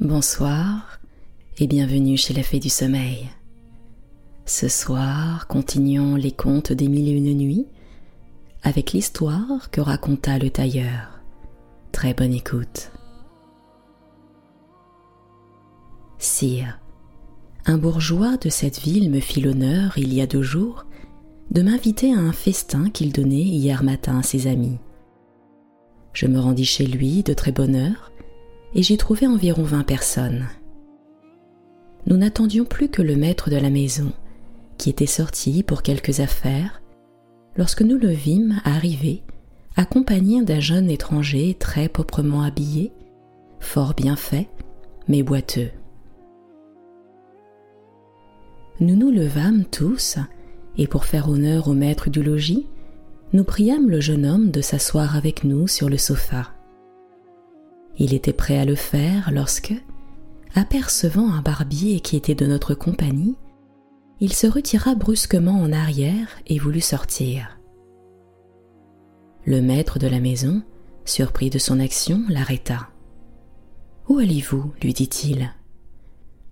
Bonsoir et bienvenue chez la Fée du Sommeil. Ce soir, continuons les contes des mille et une nuits avec l'histoire que raconta le tailleur. Très bonne écoute. Sire, un bourgeois de cette ville me fit l'honneur, il y a deux jours, de m'inviter à un festin qu'il donnait hier matin à ses amis. Je me rendis chez lui de très bonne heure et j'y trouvai environ vingt personnes. Nous n'attendions plus que le maître de la maison, qui était sorti pour quelques affaires, lorsque nous le vîmes arriver, accompagné d'un jeune étranger très proprement habillé, fort bien fait, mais boiteux. Nous nous levâmes tous, et pour faire honneur au maître du logis, nous priâmes le jeune homme de s'asseoir avec nous sur le sofa. Il était prêt à le faire lorsque, apercevant un barbier qui était de notre compagnie, il se retira brusquement en arrière et voulut sortir. Le maître de la maison, surpris de son action, l'arrêta. Où allez-vous? lui dit-il.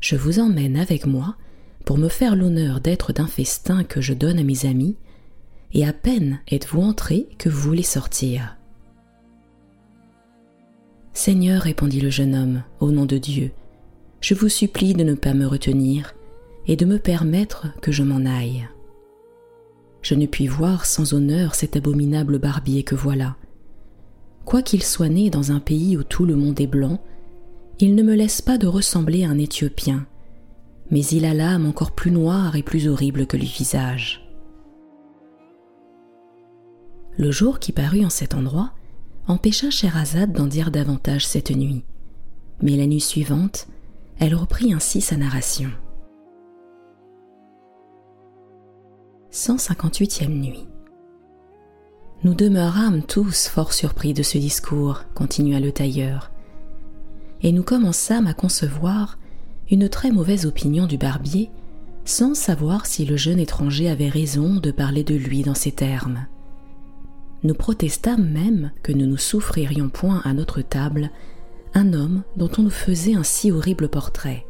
Je vous emmène avec moi pour me faire l'honneur d'être d'un festin que je donne à mes amis, et à peine êtes-vous entré que vous voulez sortir. Seigneur, répondit le jeune homme, au nom de Dieu, je vous supplie de ne pas me retenir et de me permettre que je m'en aille. Je ne puis voir sans honneur cet abominable barbier que voilà. Quoiqu'il soit né dans un pays où tout le monde est blanc, il ne me laisse pas de ressembler à un Éthiopien, mais il a l'âme encore plus noire et plus horrible que le visage. Le jour qui parut en cet endroit empêcha Sherazade d'en dire davantage cette nuit. Mais la nuit suivante, elle reprit ainsi sa narration. 158e nuit. Nous demeurâmes tous fort surpris de ce discours, continua le tailleur, et nous commençâmes à concevoir une très mauvaise opinion du barbier, sans savoir si le jeune étranger avait raison de parler de lui dans ces termes. Nous protestâmes même que nous ne souffririons point à notre table un homme dont on nous faisait un si horrible portrait.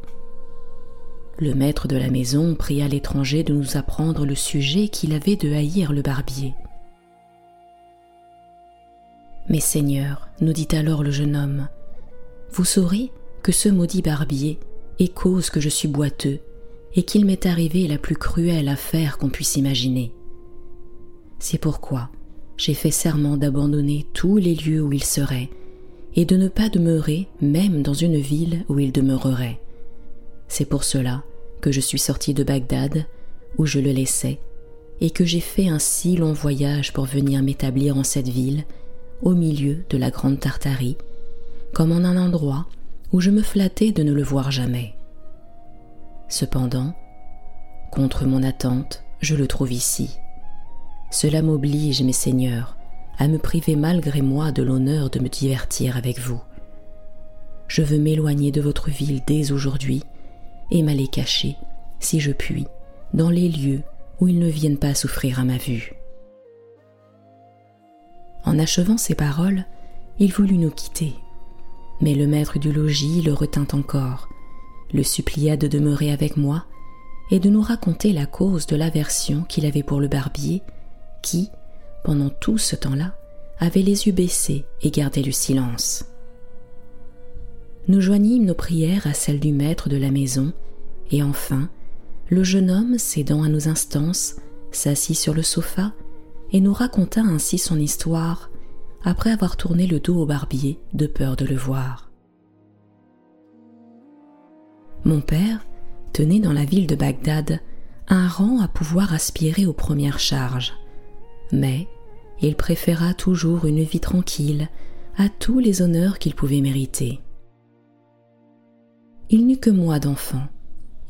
Le maître de la maison pria l'étranger de nous apprendre le sujet qu'il avait de haïr le barbier. Mais Seigneur, nous dit alors le jeune homme, vous saurez que ce maudit barbier est cause que je suis boiteux et qu'il m'est arrivé la plus cruelle affaire qu'on puisse imaginer. C'est pourquoi j'ai fait serment d'abandonner tous les lieux où il serait, et de ne pas demeurer même dans une ville où il demeurerait. C'est pour cela que je suis sorti de Bagdad, où je le laissais, et que j'ai fait un si long voyage pour venir m'établir en cette ville, au milieu de la grande Tartarie, comme en un endroit où je me flattais de ne le voir jamais. Cependant, contre mon attente, je le trouve ici, cela m'oblige, mes seigneurs, à me priver malgré moi de l'honneur de me divertir avec vous. Je veux m'éloigner de votre ville dès aujourd'hui et m'aller cacher, si je puis, dans les lieux où ils ne viennent pas souffrir à ma vue. En achevant ces paroles, il voulut nous quitter, mais le maître du logis le retint encore, le supplia de demeurer avec moi et de nous raconter la cause de l'aversion qu'il avait pour le barbier qui, pendant tout ce temps-là, avait les yeux baissés et gardait le silence. Nous joignîmes nos prières à celles du maître de la maison, et enfin, le jeune homme, cédant à nos instances, s'assit sur le sofa et nous raconta ainsi son histoire après avoir tourné le dos au barbier de peur de le voir. Mon père tenait dans la ville de Bagdad un rang à pouvoir aspirer aux premières charges, mais il préféra toujours une vie tranquille à tous les honneurs qu'il pouvait mériter. Il n'eut que moi d'enfant,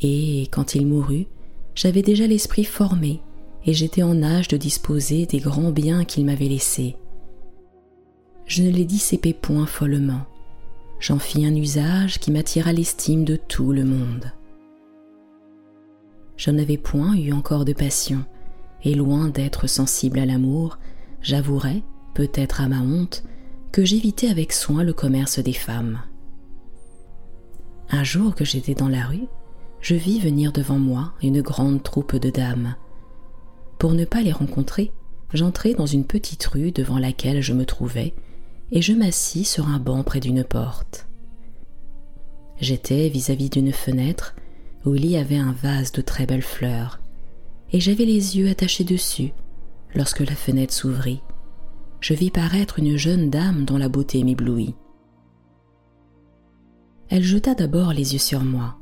et quand il mourut, j'avais déjà l'esprit formé et j'étais en âge de disposer des grands biens qu'il m'avait laissés. Je ne les dissipai point follement, j'en fis un usage qui m'attira l'estime de tout le monde. Je n'avais point eu encore de passion, et loin d'être sensible à l'amour, j'avouerai, peut-être à ma honte, que j'évitais avec soin le commerce des femmes. Un jour que j'étais dans la rue, je vis venir devant moi une grande troupe de dames. Pour ne pas les rencontrer, j'entrai dans une petite rue devant laquelle je me trouvais et je m'assis sur un banc près d'une porte. J'étais vis-à-vis d'une fenêtre où il y avait un vase de très belles fleurs, et j'avais les yeux attachés dessus lorsque la fenêtre s'ouvrit. Je vis paraître une jeune dame dont la beauté m'éblouit. Elle jeta d'abord les yeux sur moi,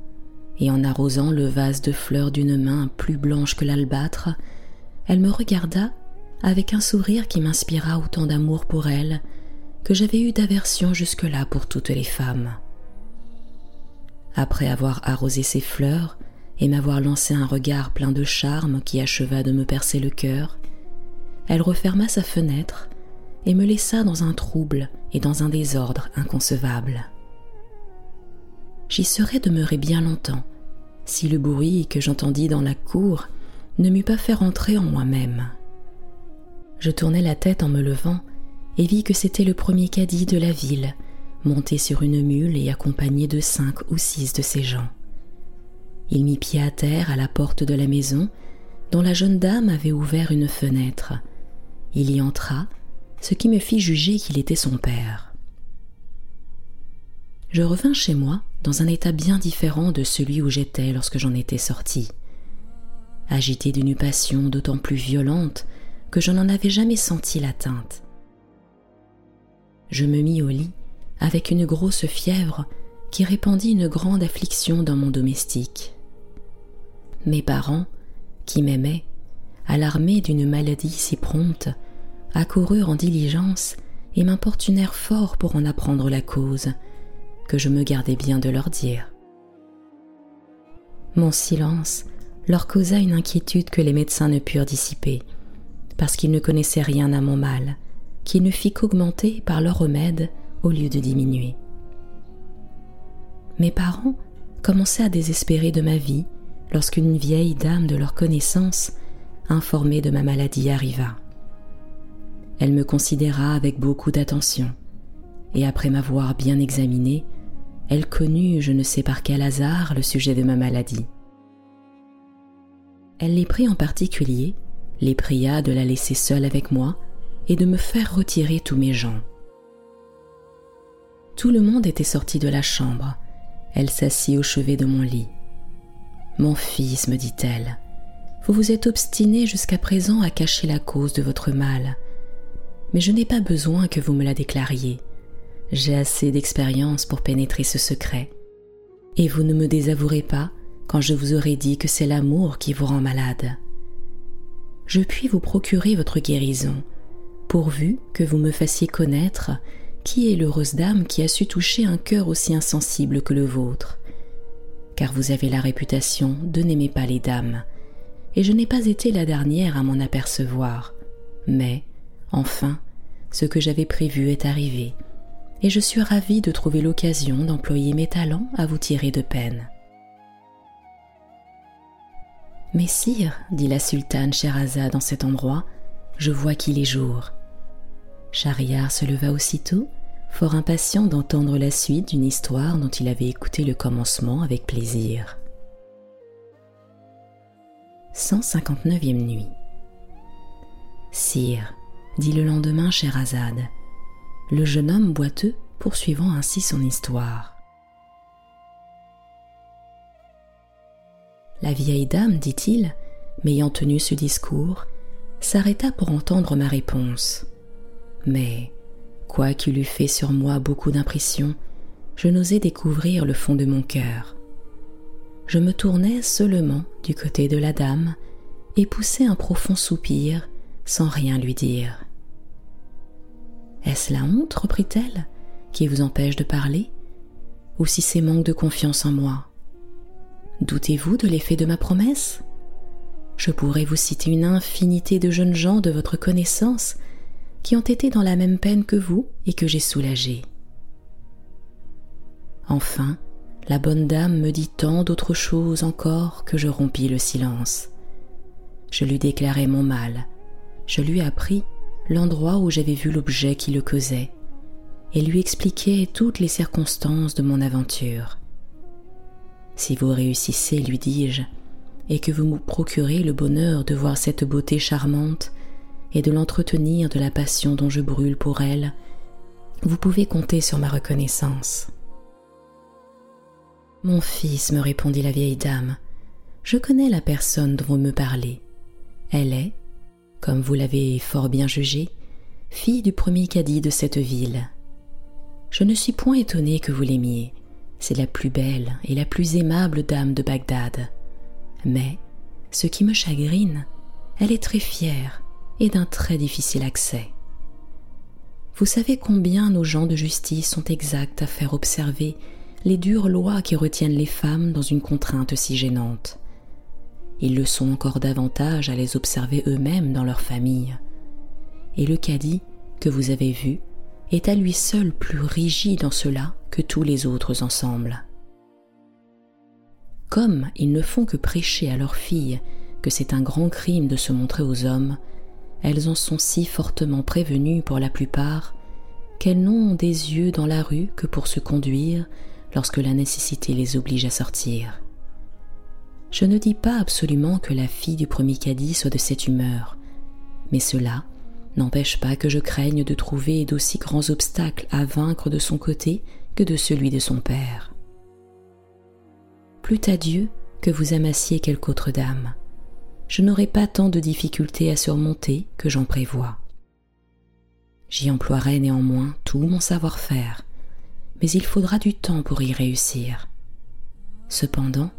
et en arrosant le vase de fleurs d'une main plus blanche que l'albâtre, elle me regarda avec un sourire qui m'inspira autant d'amour pour elle que j'avais eu d'aversion jusque-là pour toutes les femmes. Après avoir arrosé ses fleurs et m'avoir lancé un regard plein de charme qui acheva de me percer le cœur, elle referma sa fenêtre et me laissa dans un trouble et dans un désordre inconcevable. J'y serais demeuré bien longtemps si le bruit que j'entendis dans la cour ne m'eût pas fait rentrer en moi-même. Je tournai la tête en me levant et vis que c'était le premier cadi de la ville, monté sur une mule et accompagné de cinq ou six de ses gens. Il mit pied à terre à la porte de la maison, dont la jeune dame avait ouvert une fenêtre. Il y entra, ce qui me fit juger qu'il était son père. Je revins chez moi dans un état bien différent de celui où j'étais lorsque j'en étais sorti. Agité d'une passion d'autant plus violente que je n'en avais jamais senti l'atteinte. Je me mis au lit avec une grosse fièvre qui répandit une grande affliction dans mon domestique. Mes parents, qui m'aimaient, alarmés d'une maladie si prompte, accoururent en diligence et m'importunèrent fort pour en apprendre la cause, que je me gardais bien de leur dire. Mon silence leur causa une inquiétude que les médecins ne purent dissiper, parce qu'ils ne connaissaient rien à mon mal, qui ne fit qu'augmenter par leur remède au lieu de diminuer. Mes parents commençaient à désespérer de ma vie lorsqu'une vieille dame de leur connaissance, informée de ma maladie, arriva. Elle me considéra avec beaucoup d'attention, et après m'avoir bien examinée, elle connut, je ne sais par quel hasard, le sujet de ma maladie. Elle les prit en particulier les pria de la laisser seule avec moi et de me faire retirer tous mes gens. Tout le monde était sorti de la chambre. Elle s'assit au chevet de mon lit. Mon fils, me dit-elle, vous vous êtes obstiné jusqu'à présent à cacher la cause de votre mal, mais je n'ai pas besoin que vous me la déclariez. J'ai assez d'expérience pour pénétrer ce secret. Et vous ne me désavouerez pas quand je vous aurai dit que c'est l'amour qui vous rend malade je puis vous procurer votre guérison, pourvu que vous me fassiez connaître qui est l'heureuse dame qui a su toucher un cœur aussi insensible que le vôtre. Car vous avez la réputation de n'aimer pas les dames, et je n'ai pas été la dernière à m'en apercevoir. Mais, enfin, ce que j'avais prévu est arrivé, et je suis ravie de trouver l'occasion d'employer mes talents à vous tirer de peine. Mais sire, dit la sultane Sherazade en cet endroit, je vois qu'il est jour. Schahriar se leva aussitôt, fort impatient d'entendre la suite d'une histoire dont il avait écouté le commencement avec plaisir. 159e nuit. Sire, dit le lendemain Sherazade, le jeune homme boiteux poursuivant ainsi son histoire. La vieille dame, dit-il, m'ayant tenu ce discours, s'arrêta pour entendre ma réponse. Mais, quoiqu'il eût fait sur moi beaucoup d'impression, je n'osais découvrir le fond de mon cœur. Je me tournai seulement du côté de la dame et poussai un profond soupir sans rien lui dire. Est-ce la honte, reprit-elle, qui vous empêche de parler, ou si c'est manque de confiance en moi? Doutez-vous de l'effet de ma promesse? Je pourrais vous citer une infinité de jeunes gens de votre connaissance qui ont été dans la même peine que vous et que j'ai soulagés. Enfin, la bonne dame me dit tant d'autres choses encore que je rompis le silence. Je lui déclarai mon mal, je lui appris l'endroit où j'avais vu l'objet qui le causait, et lui expliquai toutes les circonstances de mon aventure. Si vous réussissez, lui dis-je, et que vous me procurez le bonheur de voir cette beauté charmante et de l'entretenir de la passion dont je brûle pour elle, vous pouvez compter sur ma reconnaissance. Mon fils, me répondit la vieille dame, je connais la personne dont vous me parlez. Elle est, comme vous l'avez fort bien jugé, fille du premier cadi de cette ville. Je ne suis point étonné que vous l'aimiez, c'est la plus belle et la plus aimable dame de Bagdad. Mais, ce qui me chagrine, elle est très fière et d'un très difficile accès. Vous savez combien nos gens de justice sont exacts à faire observer les dures lois qui retiennent les femmes dans une contrainte si gênante. Ils le sont encore davantage à les observer eux-mêmes dans leur famille. Et le cadi, que vous avez vu, est à lui seul plus rigide en cela que tous les autres ensemble. Comme ils ne font que prêcher à leurs filles que c'est un grand crime de se montrer aux hommes, elles en sont si fortement prévenues pour la plupart qu'elles n'ont des yeux dans la rue que pour se conduire lorsque la nécessité les oblige à sortir. Je ne dis pas absolument que la fille du premier cadi soit de cette humeur, mais cela n'empêche pas que je craigne de trouver d'aussi grands obstacles à vaincre de son côté que de celui de son père. Plût à Dieu que vous amassiez quelque autre dame, je n'aurai pas tant de difficultés à surmonter que j'en prévois. J'y emploierai néanmoins tout mon savoir-faire, mais il faudra du temps pour y réussir. Cependant,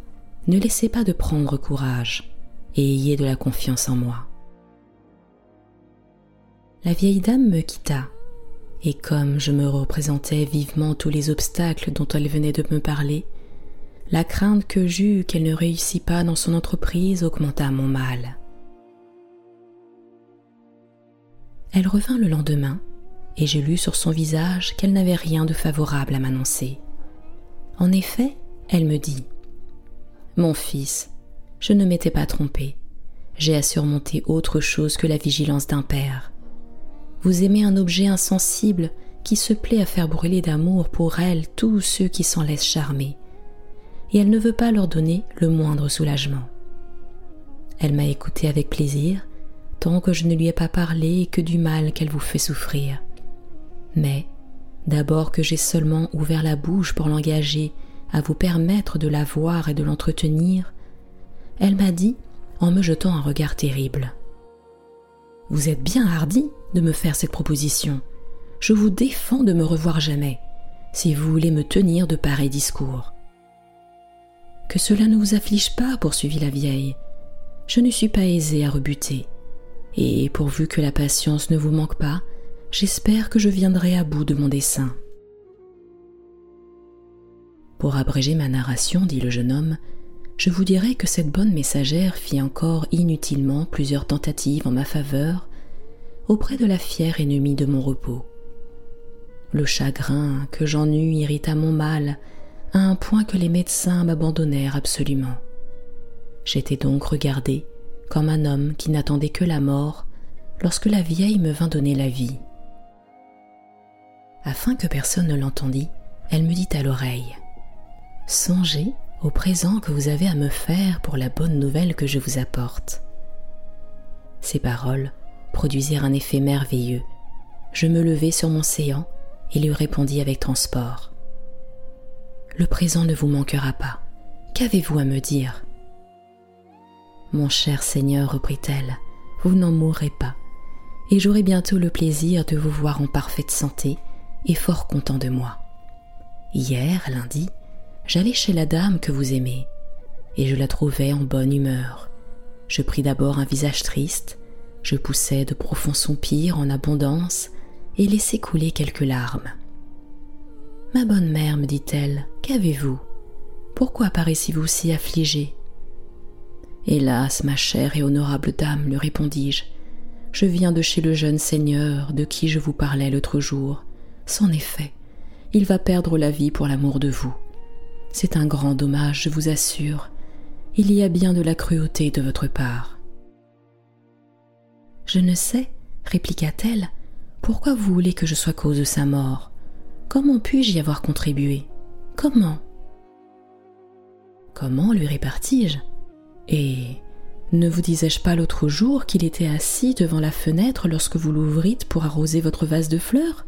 ne laissez pas de prendre courage et ayez de la confiance en moi. La vieille dame me quitta, et comme je me représentais vivement tous les obstacles dont elle venait de me parler, la crainte que j'eus qu'elle ne réussît pas dans son entreprise augmenta mon mal. Elle revint le lendemain, et je lus sur son visage qu'elle n'avait rien de favorable à m'annoncer. En effet, elle me dit Mon fils, je ne m'étais pas trompée. J'ai à surmonter autre chose que la vigilance d'un père. Vous aimez un objet insensible qui se plaît à faire brûler d'amour pour elle tous ceux qui s'en laissent charmer, et elle ne veut pas leur donner le moindre soulagement. Elle m'a écouté avec plaisir, tant que je ne lui ai pas parlé que du mal qu'elle vous fait souffrir. Mais, d'abord que j'ai seulement ouvert la bouche pour l'engager à vous permettre de la voir et de l'entretenir, elle m'a dit, en me jetant un regard terrible, Vous êtes bien hardi de me faire cette proposition. Je vous défends de me revoir jamais, si vous voulez me tenir de pareils discours. Que cela ne vous afflige pas, poursuivit la vieille. Je ne suis pas aisée à rebuter, et pourvu que la patience ne vous manque pas, j'espère que je viendrai à bout de mon dessein. Pour abréger ma narration, dit le jeune homme, je vous dirai que cette bonne messagère fit encore inutilement plusieurs tentatives en ma faveur auprès de la fière ennemie de mon repos. Le chagrin que j'en eus irrita mon mal à un point que les médecins m'abandonnèrent absolument. J'étais donc regardé comme un homme qui n'attendait que la mort lorsque la vieille me vint donner la vie. Afin que personne ne l'entendît, elle me dit à l'oreille Songez au présent que vous avez à me faire pour la bonne nouvelle que je vous apporte. Ces paroles produisirent un effet merveilleux. Je me levai sur mon séant et lui répondis avec transport. Le présent ne vous manquera pas. Qu'avez-vous à me dire? Mon cher Seigneur, reprit-elle, vous n'en mourrez pas, et j'aurai bientôt le plaisir de vous voir en parfaite santé et fort content de moi. Hier, lundi, j'allai chez la dame que vous aimez, et je la trouvai en bonne humeur. Je pris d'abord un visage triste, je poussai de profonds soupirs en abondance et laissai couler quelques larmes. Ma bonne mère, me dit-elle, qu'avez-vous? Pourquoi paraissez-vous si affligée? Hélas, ma chère et honorable dame, lui répondis-je, je viens de chez le jeune seigneur de qui je vous parlais l'autre jour. C'en est fait, il va perdre la vie pour l'amour de vous. C'est un grand dommage, je vous assure. Il y a bien de la cruauté de votre part. Je ne sais, répliqua-t-elle, pourquoi vous voulez que je sois cause de sa mort. Comment puis-je y avoir contribué? Comment? Comment lui répartis-je? Et ne vous disais-je pas l'autre jour qu'il était assis devant la fenêtre lorsque vous l'ouvrîtes pour arroser votre vase de fleurs?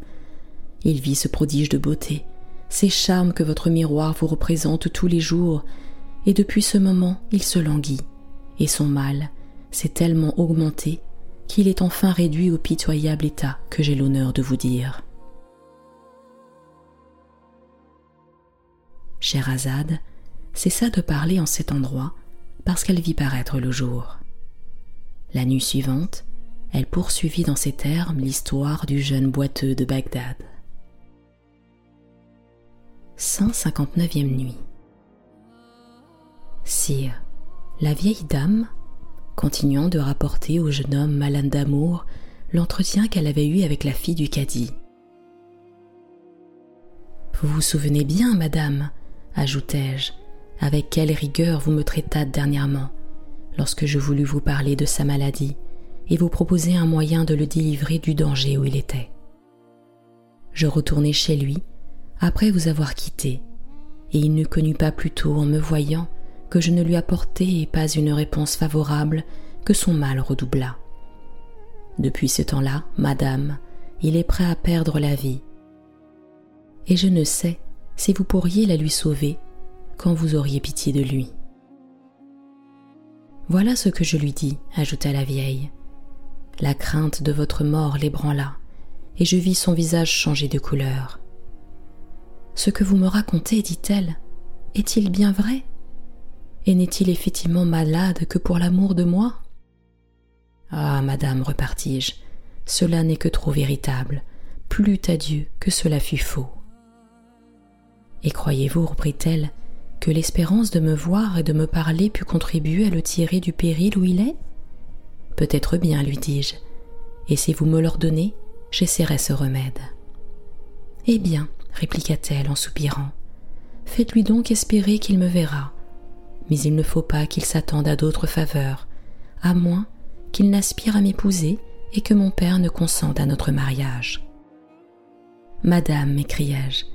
Il vit ce prodige de beauté, ces charmes que votre miroir vous représente tous les jours, et depuis ce moment il se languit, et son mal s'est tellement augmenté qu'il est enfin réduit au pitoyable état que j'ai l'honneur de vous dire. Scheherazade cessa de parler en cet endroit parce qu'elle vit paraître le jour. La nuit suivante, elle poursuivit dans ces termes l'histoire du jeune boiteux de Bagdad. 159e nuit. Sire, la vieille dame, continuant de rapporter au jeune homme malade d'amour l'entretien qu'elle avait eu avec la fille du cadi. Vous vous souvenez bien, madame, ajoutai-je, avec quelle rigueur vous me traitâtes dernièrement, lorsque je voulus vous parler de sa maladie et vous proposer un moyen de le délivrer du danger où il était. Je retournai chez lui après vous avoir quitté, et il ne connut pas plus tôt en me voyant que je ne lui apportais pas une réponse favorable que son mal redoubla. Depuis ce temps-là, madame, il est prêt à perdre la vie. Et je ne sais si vous pourriez la lui sauver quand vous auriez pitié de lui. Voilà ce que je lui dis, ajouta la vieille. La crainte de votre mort l'ébranla, et je vis son visage changer de couleur. Ce que vous me racontez, dit-elle, est-il bien vrai? Et n'est-il effectivement malade que pour l'amour de moi? Ah, madame, repartis-je, cela n'est que trop véritable, plus à Dieu que cela fut faux. Et croyez-vous, reprit-elle, que l'espérance de me voir et de me parler put contribuer à le tirer du péril où il est? Peut-être bien, lui dis-je, et si vous me l'ordonnez, j'essaierai ce remède. Eh bien, répliqua-t-elle en soupirant, faites-lui donc espérer qu'il me verra, mais il ne faut pas qu'il s'attende à d'autres faveurs, à moins qu'il n'aspire à m'épouser et que mon père ne consente à notre mariage. Madame, m'écriai-je,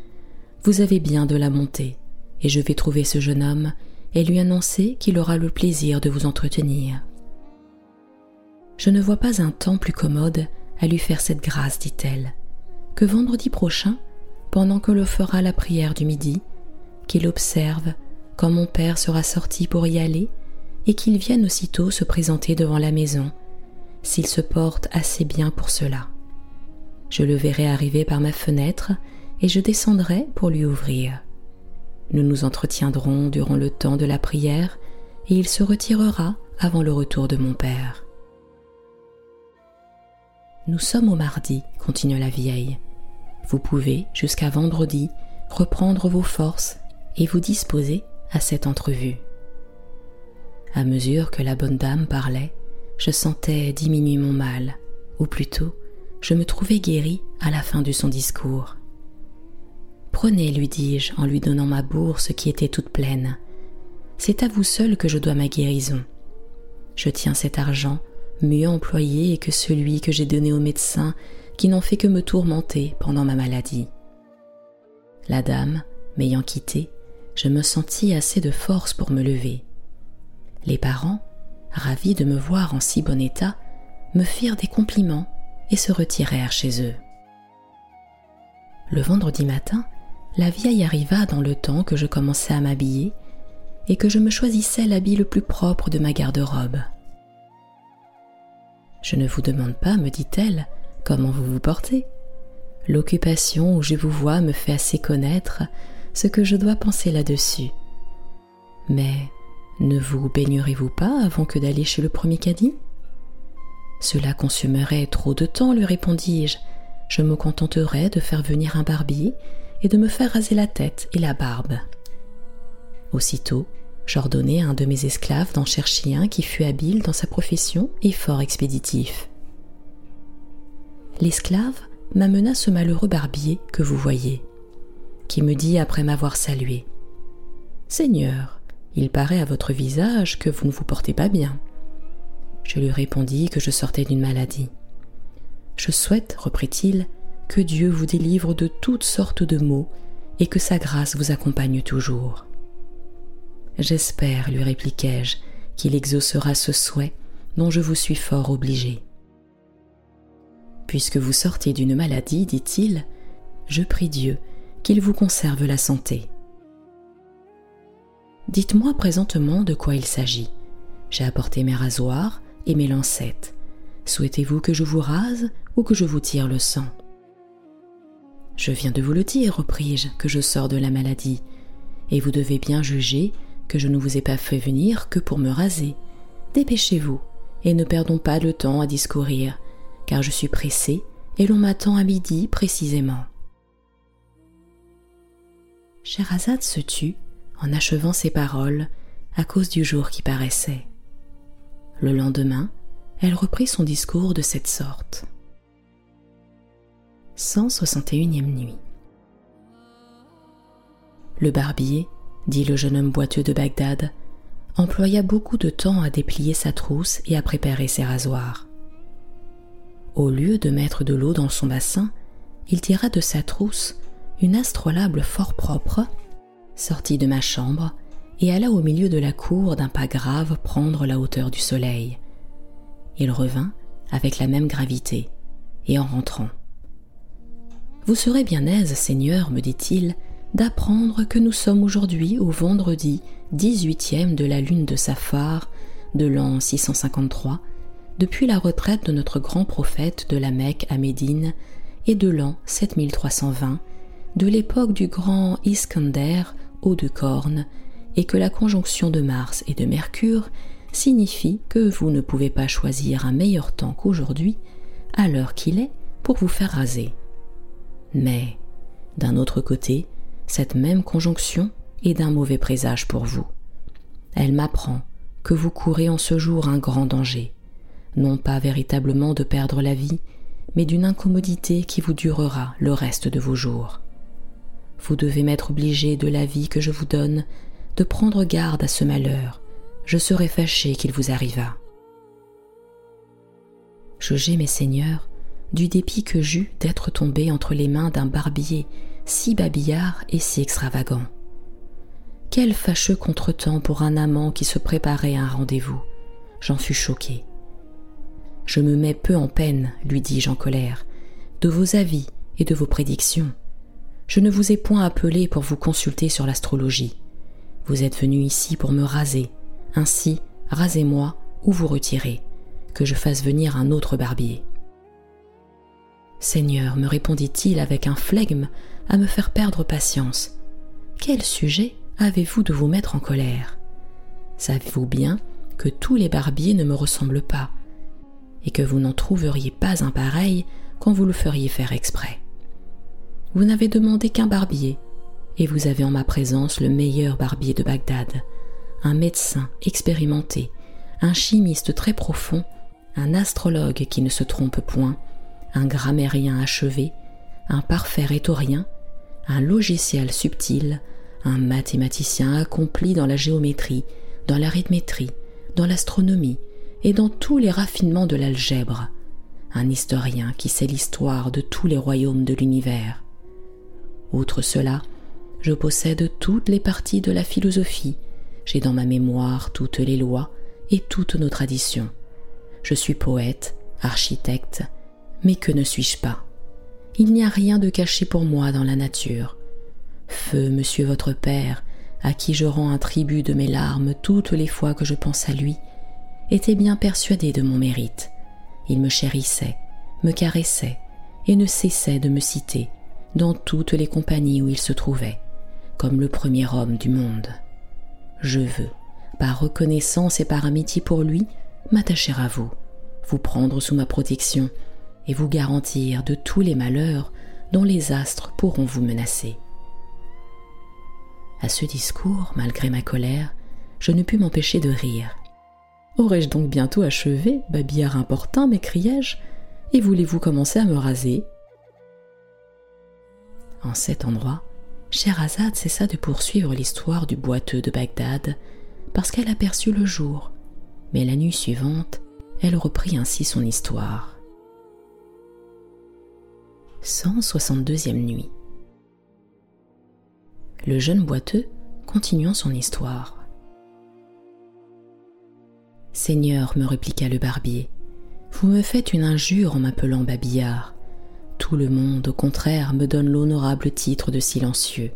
vous avez bien de la montée, et je vais trouver ce jeune homme et lui annoncer qu'il aura le plaisir de vous entretenir. Je ne vois pas un temps plus commode à lui faire cette grâce, dit-elle, que vendredi prochain, pendant que le fera la prière du midi, qu'il observe quand mon père sera sorti pour y aller et qu'il vienne aussitôt se présenter devant la maison, s'il se porte assez bien pour cela. Je le verrai arriver par ma fenêtre et je descendrai pour lui ouvrir. Nous nous entretiendrons durant le temps de la prière et il se retirera avant le retour de mon Père. Nous sommes au mardi, continua la vieille. Vous pouvez, jusqu'à vendredi, reprendre vos forces et vous disposer à cette entrevue. À mesure que la bonne dame parlait, je sentais diminuer mon mal, ou plutôt, je me trouvais guéri à la fin de son discours. Prenez, lui dis-je en lui donnant ma bourse qui était toute pleine. C'est à vous seul que je dois ma guérison. Je tiens cet argent mieux employé que celui que j'ai donné au médecin qui n'en fait que me tourmenter pendant ma maladie. La dame, m'ayant quitté, je me sentis assez de force pour me lever. Les parents, ravis de me voir en si bon état, me firent des compliments et se retirèrent chez eux. Le vendredi matin, la vieille arriva dans le temps que je commençais à m'habiller et que je me choisissais l'habit le plus propre de ma garde-robe. Je ne vous demande pas, me dit-elle, comment vous vous portez. L'occupation où je vous vois me fait assez connaître ce que je dois penser là-dessus. Mais ne vous baignerez-vous pas avant que d'aller chez le premier caddie? Cela consumerait trop de temps, lui répondis-je. Je me contenterai de faire venir un barbier et de me faire raser la tête et la barbe. Aussitôt, j'ordonnai à un de mes esclaves d'en chercher un qui fût habile dans sa profession et fort expéditif. L'esclave m'amena ce malheureux barbier que vous voyez, qui me dit après m'avoir salué Seigneur, il paraît à votre visage que vous ne vous portez pas bien. Je lui répondis que je sortais d'une maladie. Je souhaite, reprit-il, que Dieu vous délivre de toutes sortes de maux et que sa grâce vous accompagne toujours. J'espère, lui répliquai-je, qu'il exaucera ce souhait dont je vous suis fort obligé. Puisque vous sortez d'une maladie, dit-il, je prie Dieu qu'il vous conserve la santé. Dites-moi présentement de quoi il s'agit. J'ai apporté mes rasoirs et mes lancettes. Souhaitez-vous que je vous rase ou que je vous tire le sang? Je viens de vous le dire, repris-je, que je sors de la maladie, et vous devez bien juger que je ne vous ai pas fait venir que pour me raser. Dépêchez-vous, et ne perdons pas de temps à discourir, car je suis pressé et l'on m'attend à midi précisément. Scheherazade se tut en achevant ces paroles à cause du jour qui paraissait. Le lendemain, elle reprit son discours de cette sorte. 161e nuit. Le barbier, dit le jeune homme boiteux de Bagdad, employa beaucoup de temps à déplier sa trousse et à préparer ses rasoirs. Au lieu de mettre de l'eau dans son bassin, il tira de sa trousse une astrolabe fort propre, sortit de ma chambre et alla au milieu de la cour d'un pas grave prendre la hauteur du soleil. Il revint avec la même gravité, et en rentrant. Vous serez bien aise, Seigneur, me dit-il, d'apprendre que nous sommes aujourd'hui au vendredi 18e de la lune de Safar de l'an 653, depuis la retraite de notre grand prophète de la Mecque à Médine et de l'an 7320, de l'époque du grand Iskander, haut de corne, et que la conjonction de Mars et de Mercure signifie que vous ne pouvez pas choisir un meilleur temps qu'aujourd'hui, à l'heure qu'il est, pour vous faire raser. Mais, d'un autre côté, cette même conjonction est d'un mauvais présage pour vous. Elle m'apprend que vous courez en ce jour un grand danger, non pas véritablement de perdre la vie, mais d'une incommodité qui vous durera le reste de vos jours. Vous devez m'être obligé de la vie que je vous donne de prendre garde à ce malheur, je serais fâché qu'il vous arrivât. Je mes seigneurs, du dépit que j'eus d'être tombé entre les mains d'un barbier si babillard et si extravagant. Quel fâcheux contretemps pour un amant qui se préparait à un rendez-vous. J'en fus choqué. Je me mets peu en peine, lui dis-je en colère, de vos avis et de vos prédictions. Je ne vous ai point appelé pour vous consulter sur l'astrologie. Vous êtes venu ici pour me raser. Ainsi, rasez-moi ou vous retirez, que je fasse venir un autre barbier. Seigneur, me répondit-il avec un flegme à me faire perdre patience, quel sujet avez-vous de vous mettre en colère? Savez-vous bien que tous les barbiers ne me ressemblent pas, et que vous n'en trouveriez pas un pareil quand vous le feriez faire exprès? Vous n'avez demandé qu'un barbier, et vous avez en ma présence le meilleur barbier de Bagdad, un médecin expérimenté, un chimiste très profond, un astrologue qui ne se trompe point, un grammairien achevé, un parfait rhétorien, un logiciel subtil, un mathématicien accompli dans la géométrie, dans l'arithmétrie, dans l'astronomie et dans tous les raffinements de l'algèbre, un historien qui sait l'histoire de tous les royaumes de l'univers. Outre cela, je possède toutes les parties de la philosophie, j'ai dans ma mémoire toutes les lois et toutes nos traditions. Je suis poète, architecte, mais que ne suis-je pas? Il n'y a rien de caché pour moi dans la nature. Feu, monsieur votre père, à qui je rends un tribut de mes larmes toutes les fois que je pense à lui, était bien persuadé de mon mérite. Il me chérissait, me caressait, et ne cessait de me citer dans toutes les compagnies où il se trouvait comme le premier homme du monde. Je veux, par reconnaissance et par amitié pour lui, m'attacher à vous, vous prendre sous ma protection et vous garantir de tous les malheurs dont les astres pourront vous menacer. À ce discours, malgré ma colère, je ne pus m'empêcher de rire. Aurais-je donc bientôt achevé, babillard importun, m'écriai-je, et voulez-vous commencer à me raser? En cet endroit, Scheherazade cessa de poursuivre l'histoire du boiteux de Bagdad parce qu'elle aperçut le jour, mais la nuit suivante, elle reprit ainsi son histoire. 162e nuit. Le jeune boiteux continuant son histoire. Seigneur, me répliqua le barbier, vous me faites une injure en m'appelant babillard. Tout le monde, au contraire, me donne l'honorable titre de silencieux.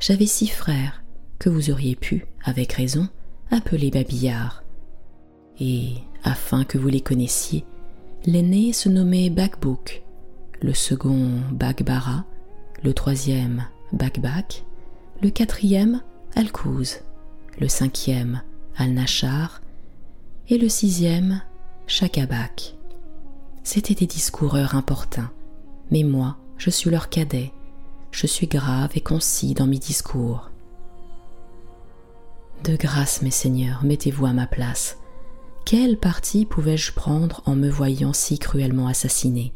J'avais six frères que vous auriez pu, avec raison, appeler babillard. Et, afin que vous les connaissiez, l'aîné se nommait Bakbouk, le second Bakbara, le troisième Bakbak, le quatrième Alkouz, le cinquième Al-Nachar et le sixième Chakabak. C'étaient des discoureurs importuns, mais moi, je suis leur cadet, je suis grave et concis dans mes discours. De grâce, mes seigneurs, mettez-vous à ma place. Quel parti pouvais-je prendre en me voyant si cruellement assassiné?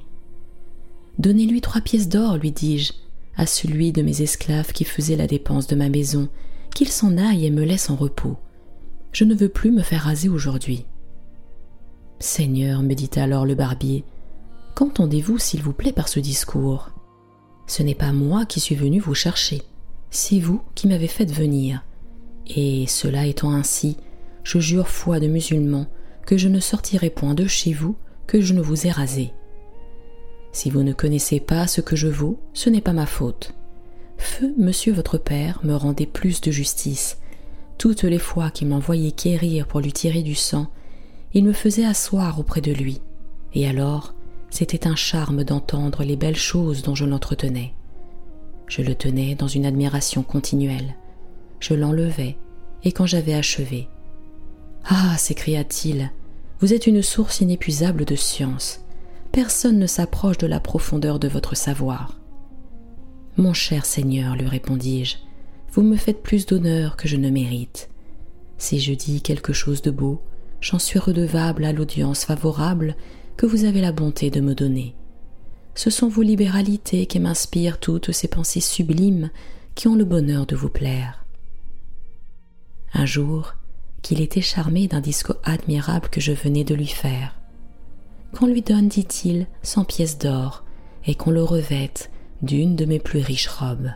Donnez-lui trois pièces d'or, lui dis-je, à celui de mes esclaves qui faisait la dépense de ma maison, qu'il s'en aille et me laisse en repos. Je ne veux plus me faire raser aujourd'hui. Seigneur, me dit alors le barbier, qu'entendez-vous, s'il vous plaît, par ce discours? Ce n'est pas moi qui suis venu vous chercher, c'est vous qui m'avez fait venir. Et cela étant ainsi, je jure foi de musulman que je ne sortirai point de chez vous que je ne vous ai rasé. Si vous ne connaissez pas ce que je vaux, ce n'est pas ma faute. Feu, monsieur votre père, me rendait plus de justice. Toutes les fois qu'il m'envoyait quérir pour lui tirer du sang, il me faisait asseoir auprès de lui, et alors c'était un charme d'entendre les belles choses dont je l'entretenais. Je le tenais dans une admiration continuelle. Je l'enlevais, et quand j'avais achevé, Ah s'écria-t-il, vous êtes une source inépuisable de science personne ne s'approche de la profondeur de votre savoir. Mon cher Seigneur, lui répondis-je, vous me faites plus d'honneur que je ne mérite. Si je dis quelque chose de beau, j'en suis redevable à l'audience favorable que vous avez la bonté de me donner. Ce sont vos libéralités qui m'inspirent toutes ces pensées sublimes qui ont le bonheur de vous plaire. Un jour, qu'il était charmé d'un discours admirable que je venais de lui faire qu'on lui donne, dit-il, cent pièces d'or, et qu'on le revête d'une de mes plus riches robes.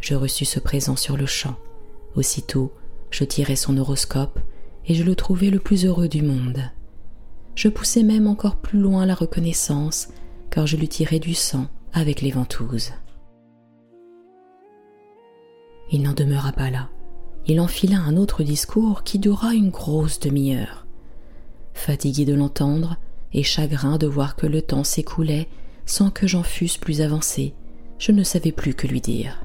Je reçus ce présent sur le champ. Aussitôt, je tirai son horoscope, et je le trouvai le plus heureux du monde. Je poussai même encore plus loin la reconnaissance, car je lui tirai du sang avec les ventouses. Il n'en demeura pas là. Il enfila un autre discours qui dura une grosse demi-heure fatigué de l'entendre et chagrin de voir que le temps s'écoulait sans que j'en fusse plus avancé, je ne savais plus que lui dire.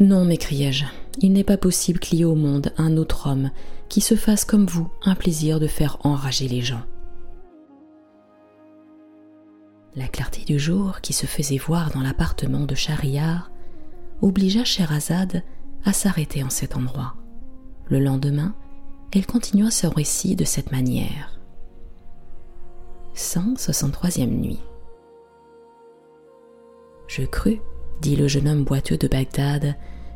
Non, m'écriai-je, il n'est pas possible qu'il y ait au monde un autre homme qui se fasse comme vous un plaisir de faire enrager les gens. La clarté du jour qui se faisait voir dans l'appartement de Schahriar obligea Scheherazade à s'arrêter en cet endroit. Le lendemain, elle continua son récit de cette manière. 163e nuit. Je crus, dit le jeune homme boiteux de Bagdad,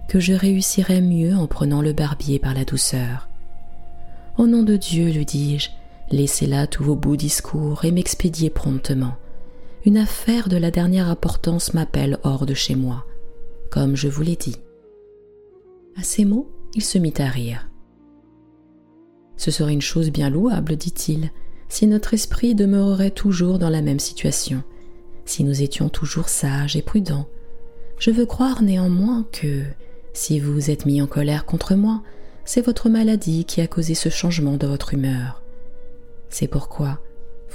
que je réussirais mieux en prenant le barbier par la douceur. Au nom de Dieu, lui dis-je, laissez là tous vos beaux discours et m'expédiez promptement. Une affaire de la dernière importance m'appelle hors de chez moi, comme je vous l'ai dit. À ces mots, il se mit à rire. Ce serait une chose bien louable, dit-il, si notre esprit demeurerait toujours dans la même situation, si nous étions toujours sages et prudents. Je veux croire néanmoins que, si vous êtes mis en colère contre moi, c'est votre maladie qui a causé ce changement de votre humeur. C'est pourquoi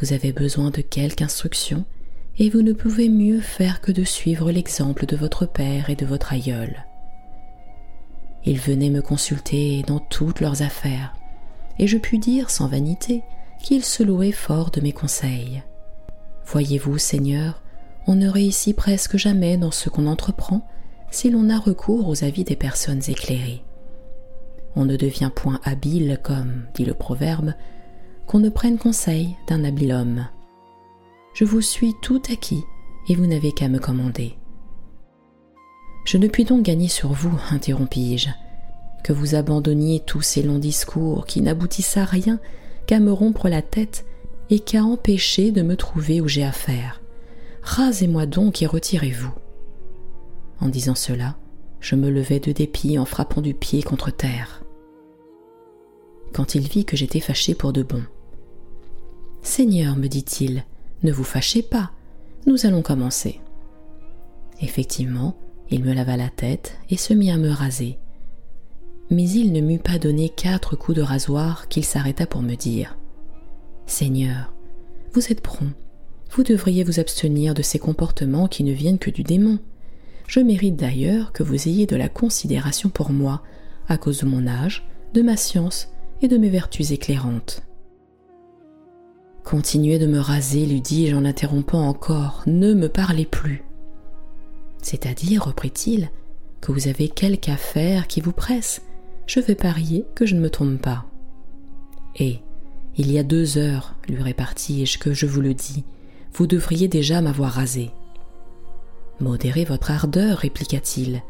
vous avez besoin de quelque instruction, et vous ne pouvez mieux faire que de suivre l'exemple de votre père et de votre aïeul. Ils venaient me consulter dans toutes leurs affaires, et je pus dire sans vanité qu'il se louait fort de mes conseils. Voyez-vous, Seigneur, on ne réussit presque jamais dans ce qu'on entreprend si l'on a recours aux avis des personnes éclairées. On ne devient point habile, comme dit le proverbe, qu'on ne prenne conseil d'un habile homme. Je vous suis tout acquis, et vous n'avez qu'à me commander. Je ne puis donc gagner sur vous, interrompis-je, que vous abandonniez tous ces longs discours qui n'aboutissent à rien qu'à me rompre la tête et qu'à empêcher de me trouver où j'ai affaire. Rasez-moi donc et retirez-vous. En disant cela, je me levai de dépit en frappant du pied contre terre. quand il vit que j'étais fâché pour de bon. Seigneur, me dit-il, ne vous fâchez pas, nous allons commencer. Effectivement, il me lava la tête et se mit à me raser. Mais il ne m'eut pas donné quatre coups de rasoir qu'il s'arrêta pour me dire Seigneur, vous êtes prompt, vous devriez vous abstenir de ces comportements qui ne viennent que du démon. Je mérite d'ailleurs que vous ayez de la considération pour moi, à cause de mon âge, de ma science et de mes vertus éclairantes. Continuez de me raser, lui dis-je en l'interrompant encore, ne me parlez plus. C'est-à-dire, reprit-il, que vous avez quelque affaire qui vous presse. Je vais parier que je ne me trompe pas. Et, il y a deux heures, lui répartis-je, que je vous le dis, vous devriez déjà m'avoir rasé. Modérez votre ardeur, répliqua-t-il.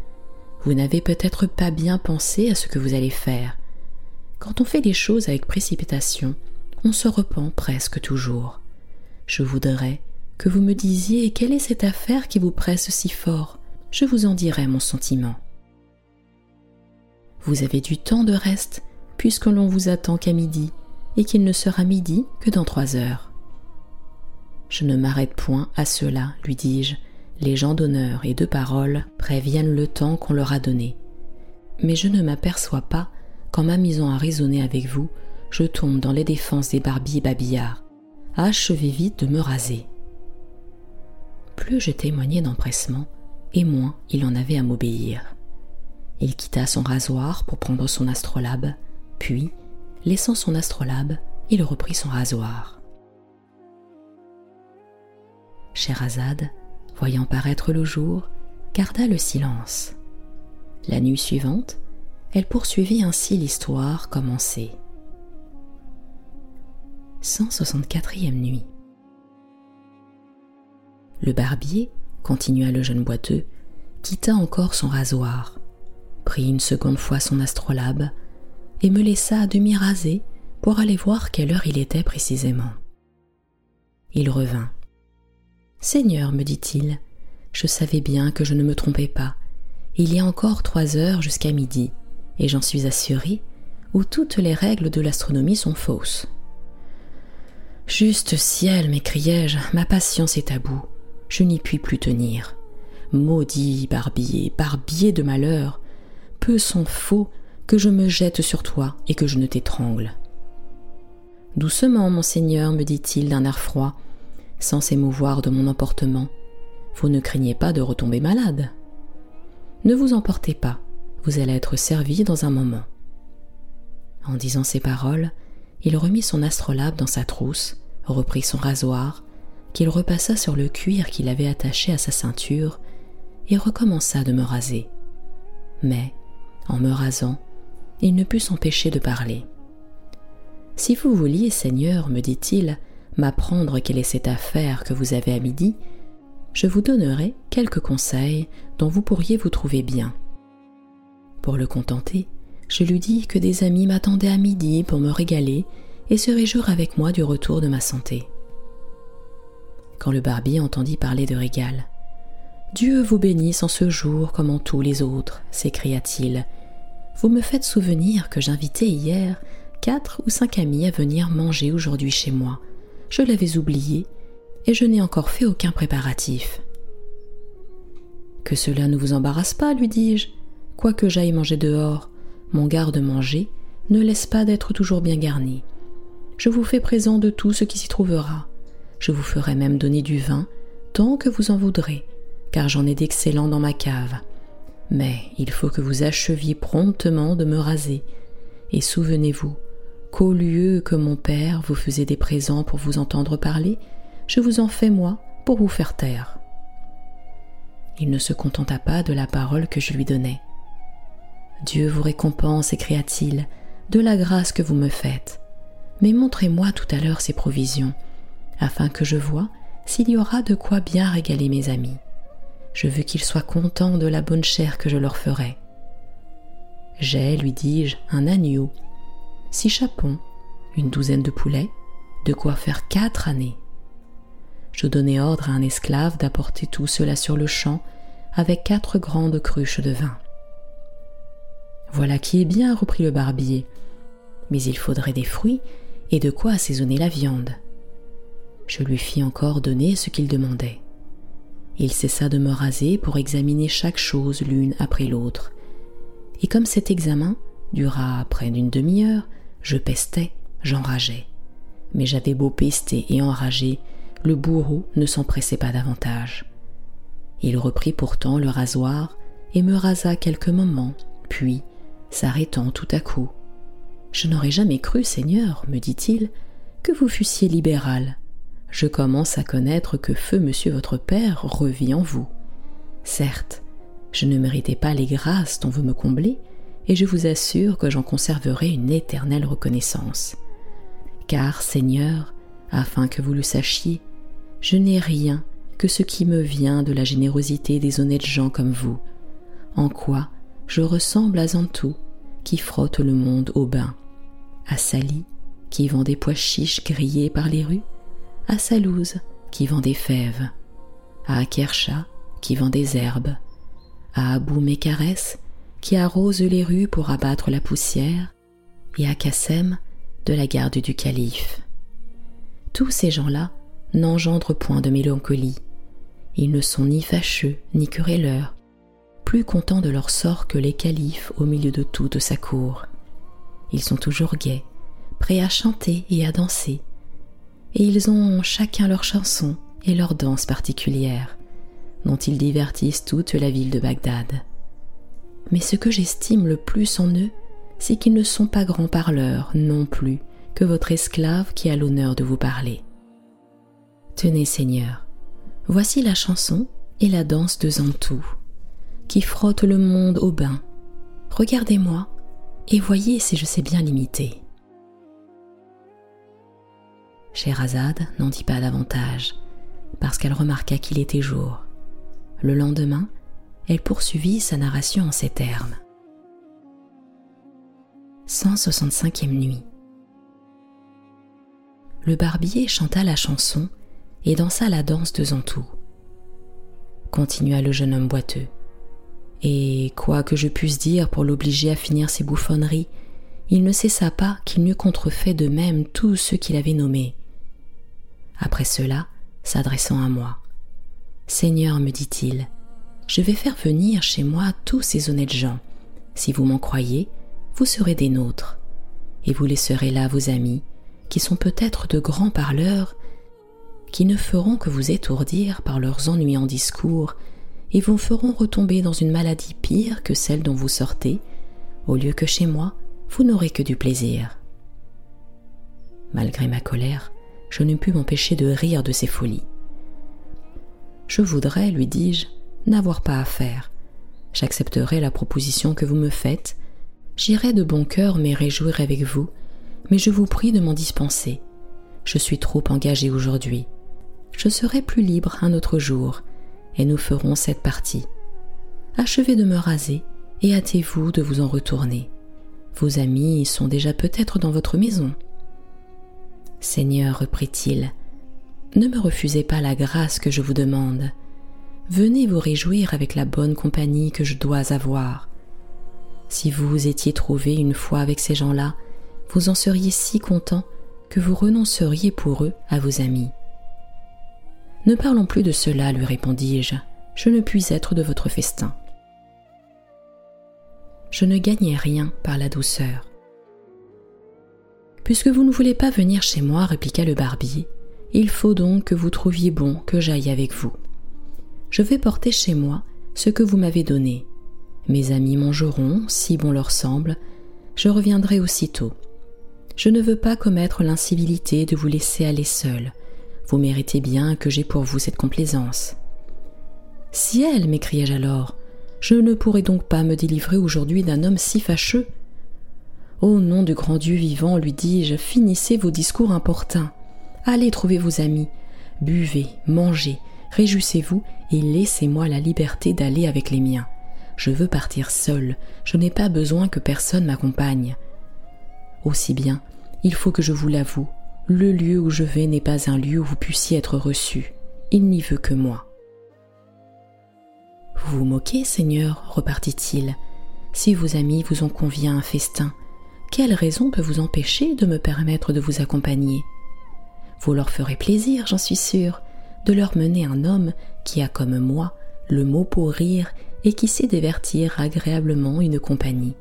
Vous n'avez peut-être pas bien pensé à ce que vous allez faire. Quand on fait les choses avec précipitation, on se repent presque toujours. Je voudrais que vous me disiez quelle est cette affaire qui vous presse si fort. Je vous en dirai mon sentiment. Vous avez du temps de reste, puisque l'on vous attend qu'à midi, et qu'il ne sera midi que dans trois heures. Je ne m'arrête point à cela, lui dis-je. Les gens d'honneur et de parole préviennent le temps qu'on leur a donné. Mais je ne m'aperçois pas qu'en m'amusant à raisonner avec vous, je tombe dans les défenses des barbiers babillards. Achevez vite de me raser. Plus je témoignais d'empressement, et moins il en avait à m'obéir. Il quitta son rasoir pour prendre son astrolabe, puis, laissant son astrolabe, il reprit son rasoir. Scheherazade, voyant paraître le jour, garda le silence. La nuit suivante, elle poursuivit ainsi l'histoire commencée. 164e nuit. Le barbier, continua le jeune boiteux, quitta encore son rasoir, prit une seconde fois son astrolabe et me laissa à demi rasé pour aller voir quelle heure il était précisément. Il revint. Seigneur, me dit-il, je savais bien que je ne me trompais pas. Il y a encore trois heures jusqu'à midi, et j'en suis assuré, où toutes les règles de l'astronomie sont fausses. Juste ciel, m'écriai-je, ma patience est à bout. Je n'y puis plus tenir. Maudit barbier, barbier de malheur, peu sont faux que je me jette sur toi et que je ne t'étrangle. Doucement, monseigneur, me dit-il d'un air froid, sans s'émouvoir de mon emportement. Vous ne craignez pas de retomber malade. Ne vous emportez pas, vous allez être servi dans un moment. En disant ces paroles, il remit son astrolabe dans sa trousse, reprit son rasoir, qu'il repassa sur le cuir qu'il avait attaché à sa ceinture, et recommença de me raser. Mais, en me rasant, il ne put s'empêcher de parler. Si vous vouliez, Seigneur, me dit-il, m'apprendre quelle est cette affaire que vous avez à midi, je vous donnerai quelques conseils dont vous pourriez vous trouver bien. Pour le contenter, je lui dis que des amis m'attendaient à midi pour me régaler et se réjouir avec moi du retour de ma santé. Quand le barbier entendit parler de régal, Dieu vous bénisse en ce jour comme en tous les autres, s'écria-t-il. Vous me faites souvenir que j'invitais hier quatre ou cinq amis à venir manger aujourd'hui chez moi. Je l'avais oublié et je n'ai encore fait aucun préparatif. Que cela ne vous embarrasse pas, lui dis-je. Quoique j'aille manger dehors, mon garde-manger ne laisse pas d'être toujours bien garni. Je vous fais présent de tout ce qui s'y trouvera. Je vous ferai même donner du vin, tant que vous en voudrez, car j'en ai d'excellent dans ma cave. Mais il faut que vous acheviez promptement de me raser. Et souvenez-vous qu'au lieu que mon père vous faisait des présents pour vous entendre parler, je vous en fais moi pour vous faire taire. Il ne se contenta pas de la parole que je lui donnais. Dieu vous récompense, s'écria-t-il, de la grâce que vous me faites. Mais montrez-moi tout à l'heure ces provisions, afin que je voie s'il y aura de quoi bien régaler mes amis. Je veux qu'ils soient contents de la bonne chair que je leur ferai. J'ai, lui dis-je, un agneau, six chapons, une douzaine de poulets, de quoi faire quatre années. Je donnai ordre à un esclave d'apporter tout cela sur le champ avec quatre grandes cruches de vin. Voilà qui est bien, reprit le barbier. mais il faudrait des fruits et de quoi assaisonner la viande. Je lui fis encore donner ce qu'il demandait. Il cessa de me raser pour examiner chaque chose l'une après l'autre. Et comme cet examen dura près d'une demi-heure, je pestais, j'enrageais. Mais j'avais beau pester et enrager, le bourreau ne s'empressait pas davantage. Il reprit pourtant le rasoir et me rasa quelques moments, puis, s'arrêtant tout à coup, Je n'aurais jamais cru, Seigneur, me dit-il, que vous fussiez libéral. Je commence à connaître que feu monsieur votre père revit en vous. Certes, je ne méritais pas les grâces dont vous me comblez, et je vous assure que j'en conserverai une éternelle reconnaissance. Car, Seigneur, afin que vous le sachiez, je n'ai rien que ce qui me vient de la générosité des honnêtes gens comme vous, en quoi je ressemble à Zantou, qui frotte le monde au bain, à Sali, qui vend des pois chiches grillés par les rues, à Salouse, qui vend des fèves, à Akersha, qui vend des herbes, à Abou Mekarès, qui arrose les rues pour abattre la poussière, et à Kassem, de la garde du calife. Tous ces gens-là n'engendrent point de mélancolie. Ils ne sont ni fâcheux ni querelleurs, plus contents de leur sort que les califes au milieu de toute sa cour. Ils sont toujours gais, prêts à chanter et à danser, et ils ont chacun leur chanson et leur danse particulière, dont ils divertissent toute la ville de Bagdad. Mais ce que j'estime le plus en eux, c'est qu'ils ne sont pas grands parleurs non plus que votre esclave qui a l'honneur de vous parler. Tenez Seigneur, voici la chanson et la danse de Zantou, qui frotte le monde au bain. Regardez-moi et voyez si je sais bien l'imiter. Scheherazade n'en dit pas davantage, parce qu'elle remarqua qu'il était jour. Le lendemain, elle poursuivit sa narration en ces termes. 165e nuit. Le barbier chanta la chanson et dansa la danse de Zantou. Continua le jeune homme boiteux. Et quoi que je puisse dire pour l'obliger à finir ses bouffonneries, il ne cessa pas qu'il n'eût contrefait de même tous ceux qu'il avait nommés. Après cela, s'adressant à moi, Seigneur, me dit-il, je vais faire venir chez moi tous ces honnêtes gens. Si vous m'en croyez, vous serez des nôtres, et vous laisserez là vos amis, qui sont peut-être de grands parleurs qui ne feront que vous étourdir par leurs ennuyants discours et vous feront retomber dans une maladie pire que celle dont vous sortez, au lieu que chez moi, vous n'aurez que du plaisir. Malgré ma colère, je ne pus m'empêcher de rire de ces folies. Je voudrais, lui dis-je, n'avoir pas à faire. J'accepterai la proposition que vous me faites, j'irai de bon cœur m'y réjouir avec vous, mais je vous prie de m'en dispenser. Je suis trop engagé aujourd'hui je serai plus libre un autre jour, et nous ferons cette partie. Achevez de me raser, et hâtez-vous de vous en retourner. Vos amis sont déjà peut-être dans votre maison. Seigneur, reprit-il, ne me refusez pas la grâce que je vous demande. Venez vous réjouir avec la bonne compagnie que je dois avoir. Si vous vous étiez trouvé une fois avec ces gens-là, vous en seriez si content que vous renonceriez pour eux à vos amis. Ne parlons plus de cela, lui répondis-je, je ne puis être de votre festin. Je ne gagnais rien par la douceur. Puisque vous ne voulez pas venir chez moi, répliqua le barbier, il faut donc que vous trouviez bon que j'aille avec vous. Je vais porter chez moi ce que vous m'avez donné. Mes amis mangeront, si bon leur semble, je reviendrai aussitôt. Je ne veux pas commettre l'incivilité de vous laisser aller seul, vous méritez bien que j'ai pour vous cette complaisance. Ciel, m'écriai-je alors, je ne pourrais donc pas me délivrer aujourd'hui d'un homme si fâcheux. Au nom du grand Dieu vivant, lui dis-je, finissez vos discours importuns. Allez trouver vos amis, buvez, mangez, réjouissez-vous et laissez-moi la liberté d'aller avec les miens. Je veux partir seul, je n'ai pas besoin que personne m'accompagne. Aussi bien, il faut que je vous l'avoue, le lieu où je vais n'est pas un lieu où vous puissiez être reçu. Il n'y veut que moi. Vous vous moquez, Seigneur, repartit-il. Si vos amis vous ont convié à un festin, quelle raison peut vous empêcher de me permettre de vous accompagner? Vous leur ferez plaisir, j'en suis sûre, de leur mener un homme qui a comme moi le mot pour rire et qui sait divertir agréablement une compagnie.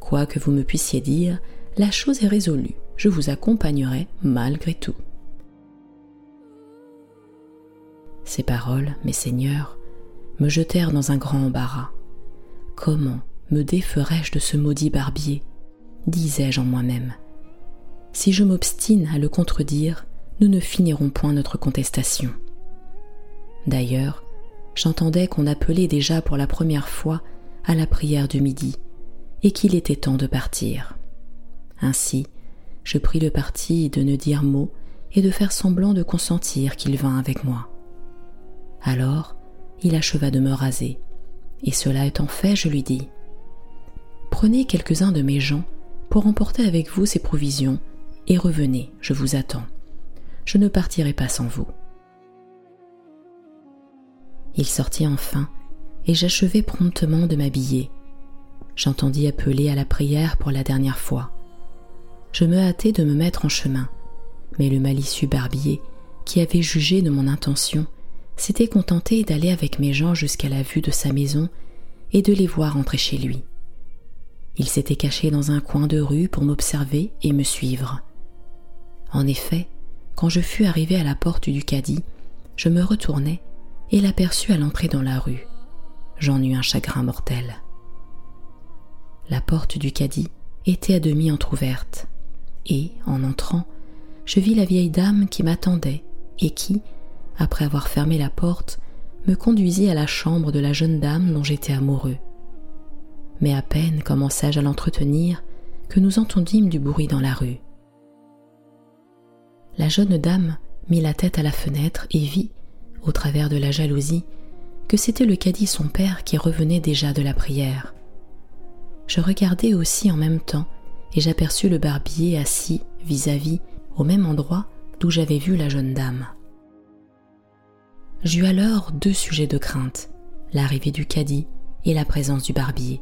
Quoi que vous me puissiez dire, la chose est résolue, je vous accompagnerai malgré tout. Ces paroles, mes seigneurs, me jetèrent dans un grand embarras. Comment me déferais-je de ce maudit barbier? Disais-je en moi-même. Si je m'obstine à le contredire, nous ne finirons point notre contestation. D'ailleurs, j'entendais qu'on appelait déjà pour la première fois à la prière du midi, et qu'il était temps de partir. Ainsi, je pris le parti de ne dire mot et de faire semblant de consentir qu'il vint avec moi. Alors, il acheva de me raser, et cela étant fait, je lui dis Prenez quelques-uns de mes gens pour emporter avec vous ces provisions, et revenez, je vous attends. Je ne partirai pas sans vous. Il sortit enfin, et j'achevai promptement de m'habiller. J'entendis appeler à la prière pour la dernière fois. Je me hâtai de me mettre en chemin, mais le malicieux barbier, qui avait jugé de mon intention, s'était contenté d'aller avec mes gens jusqu'à la vue de sa maison et de les voir entrer chez lui. Il s'était caché dans un coin de rue pour m'observer et me suivre. En effet, quand je fus arrivé à la porte du cadi, je me retournai et l'aperçus à l'entrée dans la rue. J'en eus un chagrin mortel. La porte du cadi était à demi entr'ouverte, et, en entrant, je vis la vieille dame qui m'attendait et qui, après avoir fermé la porte, me conduisit à la chambre de la jeune dame dont j'étais amoureux. Mais à peine commençai-je à l'entretenir que nous entendîmes du bruit dans la rue. La jeune dame mit la tête à la fenêtre et vit, au travers de la jalousie, que c'était le cadi son père qui revenait déjà de la prière. Je regardai aussi en même temps et j'aperçus le barbier assis vis-à-vis au même endroit d'où j'avais vu la jeune dame. J'eus alors deux sujets de crainte, l'arrivée du cadi et la présence du barbier.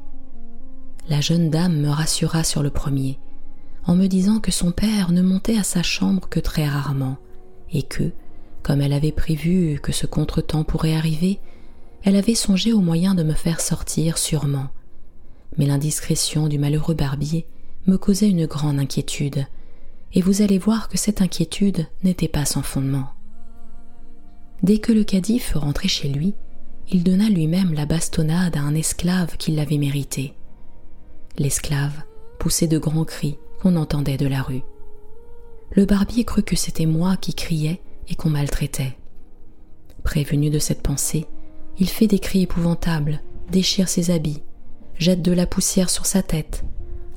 La jeune dame me rassura sur le premier, en me disant que son père ne montait à sa chambre que très rarement, et que, comme elle avait prévu que ce contretemps pourrait arriver, elle avait songé au moyen de me faire sortir sûrement. Mais l'indiscrétion du malheureux barbier me causait une grande inquiétude, et vous allez voir que cette inquiétude n'était pas sans fondement. Dès que le cadi fut rentré chez lui, il donna lui-même la bastonnade à un esclave qui l'avait mérité. L'esclave poussait de grands cris qu'on entendait de la rue. Le barbier crut que c'était moi qui criais et qu'on maltraitait. Prévenu de cette pensée, il fait des cris épouvantables, déchire ses habits, jette de la poussière sur sa tête,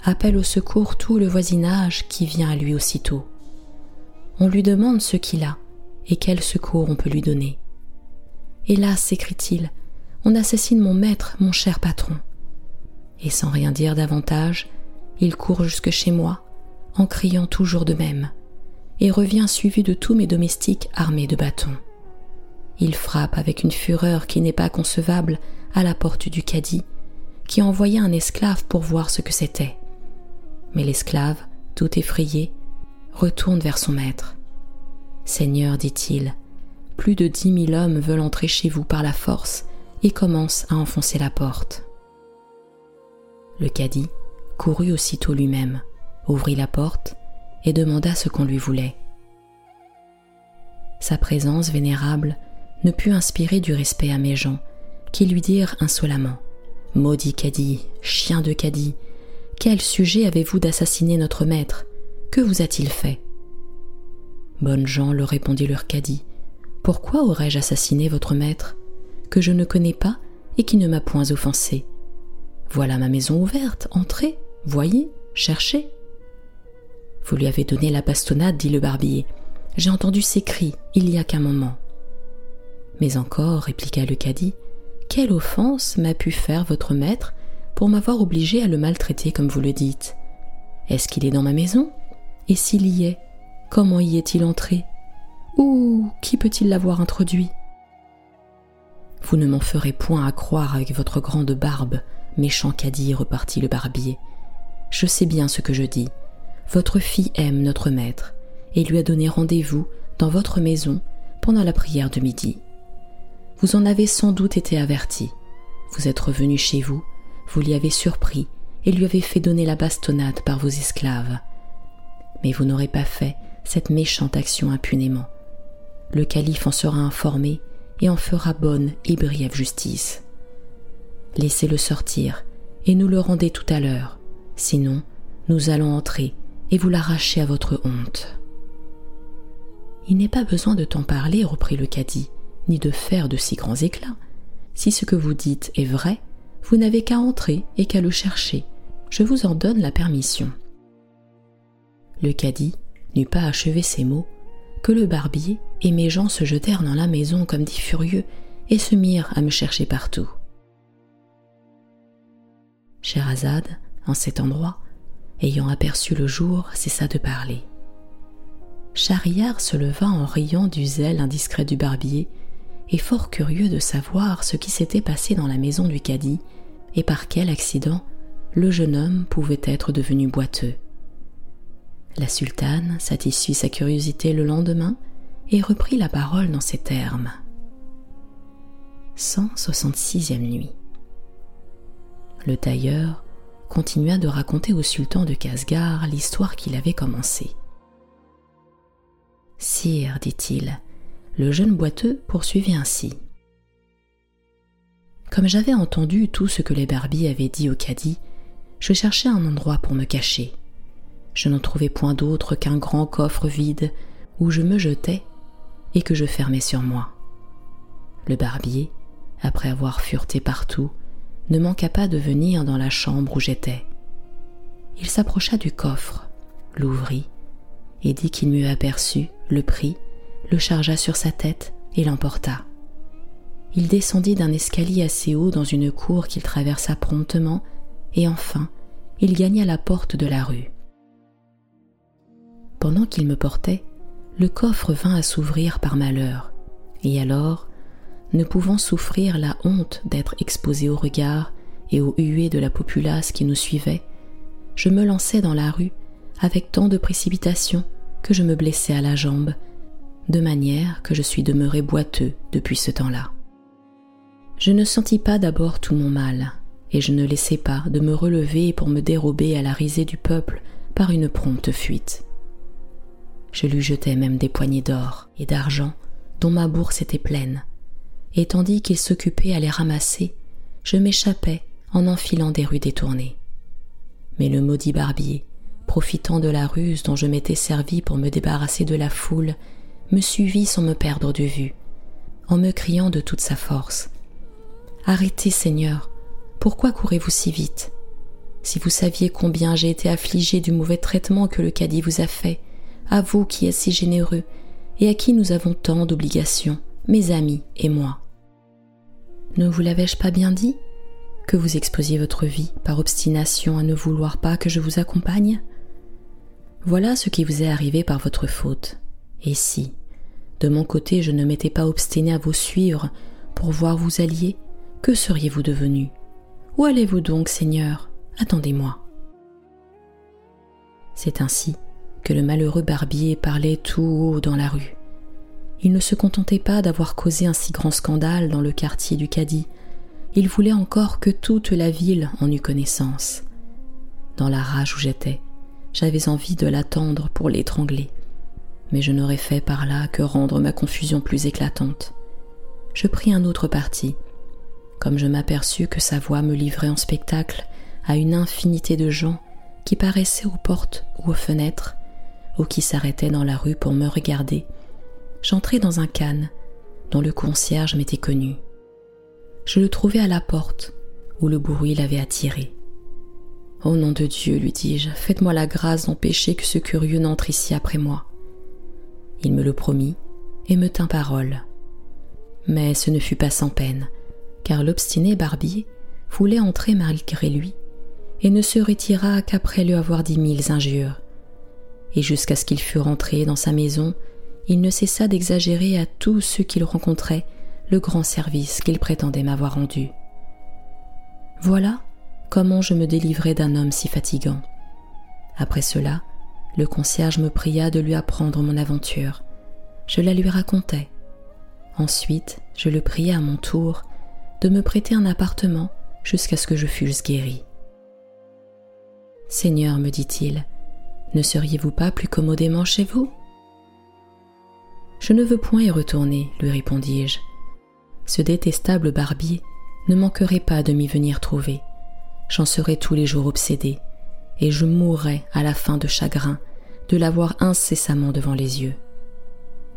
appelle au secours tout le voisinage qui vient à lui aussitôt. On lui demande ce qu'il a, et quel secours on peut lui donner. Hélas, s'écrie-t-il, on assassine mon maître, mon cher patron. Et sans rien dire davantage, il court jusque chez moi, en criant toujours de même, et revient suivi de tous mes domestiques armés de bâtons. Il frappe avec une fureur qui n'est pas concevable à la porte du cadi, qui envoya un esclave pour voir ce que c'était. Mais l'esclave, tout effrayé, retourne vers son maître. Seigneur, dit-il, plus de dix mille hommes veulent entrer chez vous par la force et commencent à enfoncer la porte. Le cadi courut aussitôt lui-même, ouvrit la porte et demanda ce qu'on lui voulait. Sa présence vénérable ne put inspirer du respect à mes gens, qui lui dirent insolemment Maudit cadi, chien de cadi, quel sujet avez-vous d'assassiner notre maître? Que vous a-t-il fait? Bonnes gens, leur répondit leur cadi, pourquoi aurais-je assassiné votre maître, que je ne connais pas et qui ne m'a point offensé? Voilà ma maison ouverte, entrez, voyez, cherchez. Vous lui avez donné la bastonnade, dit le barbier. J'ai entendu ses cris il y a qu'un moment. Mais encore, répliqua le cadi, quelle offense m'a pu faire votre maître pour m'avoir obligé à le maltraiter comme vous le dites Est-ce qu'il est dans ma maison? Et s'il y est, Comment y est-il entré? Ou qui peut-il l'avoir introduit? Vous ne m'en ferez point à croire avec votre grande barbe, méchant caddie, repartit le barbier. je sais bien ce que je dis. Votre fille aime notre maître et lui a donné rendez-vous dans votre maison pendant la prière de midi. Vous en avez sans doute été averti. Vous êtes revenu chez vous, vous l'y avez surpris et lui avez fait donner la bastonnade par vos esclaves. Mais vous n'aurez pas fait cette méchante action impunément. Le calife en sera informé et en fera bonne et brève justice. Laissez-le sortir et nous le rendez tout à l'heure, sinon nous allons entrer et vous l'arracher à votre honte. Il n'est pas besoin de t'en parler, reprit le cadi, ni de faire de si grands éclats. Si ce que vous dites est vrai, vous n'avez qu'à entrer et qu'à le chercher. Je vous en donne la permission. Le cadi n'eut pas achevé ces mots que le barbier et mes gens se jetèrent dans la maison comme des furieux et se mirent à me chercher partout. Scheherazade, en cet endroit, ayant aperçu le jour, cessa de parler. Schahriar se leva en riant du zèle indiscret du barbier et fort curieux de savoir ce qui s'était passé dans la maison du cadi et par quel accident le jeune homme pouvait être devenu boiteux. La sultane satisfit sa curiosité le lendemain et reprit la parole dans ces termes. 166e nuit. Le tailleur continua de raconter au sultan de Casgar l'histoire qu'il avait commencée. Sire, dit-il, le jeune boiteux poursuivit ainsi. Comme j'avais entendu tout ce que les barbiers avaient dit au cadi, je cherchais un endroit pour me cacher. Je n'en trouvais point d'autre qu'un grand coffre vide où je me jetais et que je fermais sur moi. Le barbier, après avoir fureté partout, ne manqua pas de venir dans la chambre où j'étais. Il s'approcha du coffre, l'ouvrit, et dit qu'il m'eût aperçu, le prit, le chargea sur sa tête et l'emporta. Il descendit d'un escalier assez haut dans une cour qu'il traversa promptement, et enfin il gagna la porte de la rue. Pendant qu'il me portait, le coffre vint à s'ouvrir par malheur, et alors, ne pouvant souffrir la honte d'être exposé au regard et aux huées de la populace qui nous suivait, je me lançai dans la rue avec tant de précipitation que je me blessai à la jambe, de manière que je suis demeuré boiteux depuis ce temps-là. Je ne sentis pas d'abord tout mon mal, et je ne laissai pas de me relever pour me dérober à la risée du peuple par une prompte fuite. Je lui jetai même des poignées d'or et d'argent dont ma bourse était pleine, et tandis qu'il s'occupait à les ramasser, je m'échappais en enfilant des rues détournées. Mais le maudit barbier, profitant de la ruse dont je m'étais servi pour me débarrasser de la foule, me suivit sans me perdre de vue, en me criant de toute sa force. Arrêtez, Seigneur, pourquoi courez-vous si vite? Si vous saviez combien j'ai été affligé du mauvais traitement que le cadi vous a fait, à vous qui êtes si généreux, et à qui nous avons tant d'obligations, mes amis et moi. Ne vous l'avais-je pas bien dit Que vous exposiez votre vie par obstination à ne vouloir pas que je vous accompagne? Voilà ce qui vous est arrivé par votre faute. Et si, de mon côté, je ne m'étais pas obstiné à vous suivre pour voir vous allier, que seriez-vous devenu? Où allez-vous donc, Seigneur? Attendez-moi. C'est ainsi que le malheureux barbier parlait tout haut dans la rue. Il ne se contentait pas d'avoir causé un si grand scandale dans le quartier du Cadi, il voulait encore que toute la ville en eût connaissance. Dans la rage où j'étais, j'avais envie de l'attendre pour l'étrangler, mais je n'aurais fait par là que rendre ma confusion plus éclatante. Je pris un autre parti. Comme je m'aperçus que sa voix me livrait en spectacle à une infinité de gens qui paraissaient aux portes ou aux fenêtres, ou qui s'arrêtaient dans la rue pour me regarder, j'entrai dans un canne dont le concierge m'était connu. Je le trouvai à la porte où le bruit l'avait attiré. Au nom de Dieu, lui dis-je, faites-moi la grâce d'empêcher que ce curieux n'entre ici après moi. Il me le promit et me tint parole. Mais ce ne fut pas sans peine, car l'obstiné barbier voulait entrer malgré lui et ne se retira qu'après lui avoir dit mille injures. Et jusqu'à ce qu'il fût rentré dans sa maison, il ne cessa d'exagérer à tous ceux qu'il rencontrait le grand service qu'il prétendait m'avoir rendu. Voilà comment je me délivrai d'un homme si fatigant, Après cela, le concierge me pria de lui apprendre mon aventure. Je la lui racontai. Ensuite, je le priai à mon tour de me prêter un appartement jusqu'à ce que je fusse guéri. Seigneur, me dit-il, ne seriez-vous pas plus commodément chez vous? Je ne veux point y retourner, lui répondis-je. Ce détestable barbier ne manquerait pas de m'y venir trouver. J'en serais tous les jours obsédé, et je mourrais à la fin de chagrin de l'avoir incessamment devant les yeux.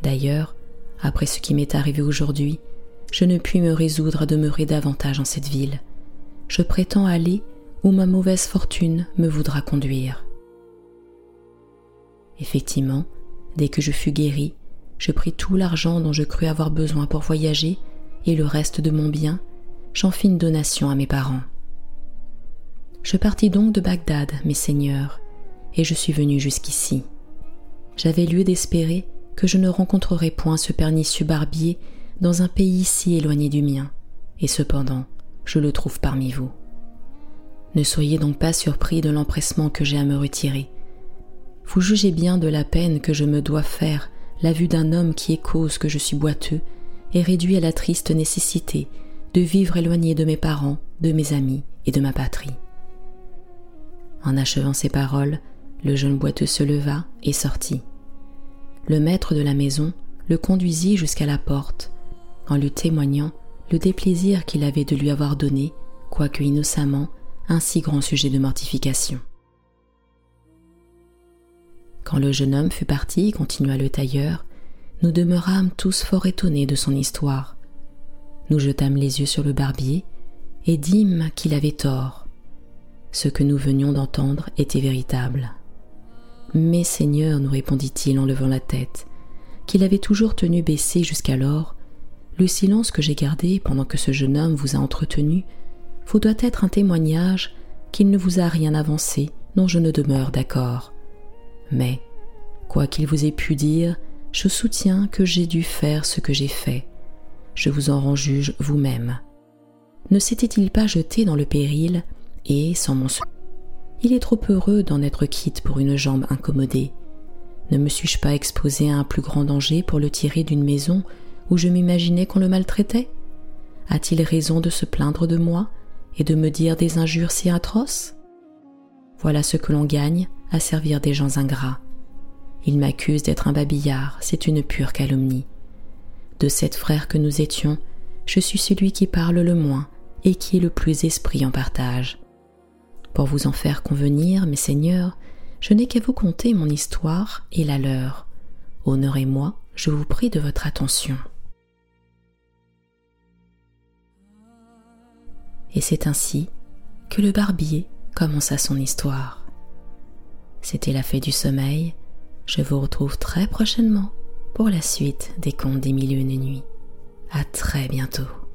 D'ailleurs, après ce qui m'est arrivé aujourd'hui, je ne puis me résoudre à demeurer davantage en cette ville. Je prétends aller où ma mauvaise fortune me voudra conduire. Effectivement, dès que je fus guéri, je pris tout l'argent dont je crus avoir besoin pour voyager et le reste de mon bien, j'en fis une donation à mes parents. Je partis donc de Bagdad, mes seigneurs, et je suis venu jusqu'ici. J'avais lieu d'espérer que je ne rencontrerais point ce pernicieux barbier dans un pays si éloigné du mien, et cependant, je le trouve parmi vous. Ne soyez donc pas surpris de l'empressement que j'ai à me retirer. Vous jugez bien de la peine que je me dois faire la vue d'un homme qui est cause que je suis boiteux et réduit à la triste nécessité de vivre éloigné de mes parents, de mes amis et de ma patrie. En achevant ces paroles, le jeune boiteux se leva et sortit. Le maître de la maison le conduisit jusqu'à la porte, en lui témoignant le déplaisir qu'il avait de lui avoir donné, quoique innocemment, un si grand sujet de mortification. Quand le jeune homme fut parti, continua le tailleur, nous demeurâmes tous fort étonnés de son histoire. Nous jetâmes les yeux sur le barbier et dîmes qu'il avait tort. Ce que nous venions d'entendre était véritable. Mais Seigneur, nous répondit-il en levant la tête, qu'il avait toujours tenu baissé jusqu'alors, le silence que j'ai gardé pendant que ce jeune homme vous a entretenu vous doit être un témoignage qu'il ne vous a rien avancé dont je ne demeure d'accord. Mais, quoi qu'il vous ait pu dire, je soutiens que j'ai dû faire ce que j'ai fait. Je vous en rends juge vous-même. Ne s'était-il pas jeté dans le péril et, sans mon soutien, il est trop heureux d'en être quitte pour une jambe incommodée. Ne me suis-je pas exposé à un plus grand danger pour le tirer d'une maison où je m'imaginais qu'on le maltraitait? A-t-il raison de se plaindre de moi et de me dire des injures si atroces? Voilà ce que l'on gagne à servir des gens ingrats. Il m'accuse d'être un babillard, c'est une pure calomnie. De sept frères que nous étions, je suis celui qui parle le moins et qui est le plus esprit en partage. Pour vous en faire convenir, mes seigneurs, je n'ai qu'à vous conter mon histoire et la leur. Honorez-moi, je vous prie de votre attention. Et c'est ainsi que le barbier commença son histoire. C'était la fée du sommeil. Je vous retrouve très prochainement pour la suite des contes des milieux et nuits. À très bientôt.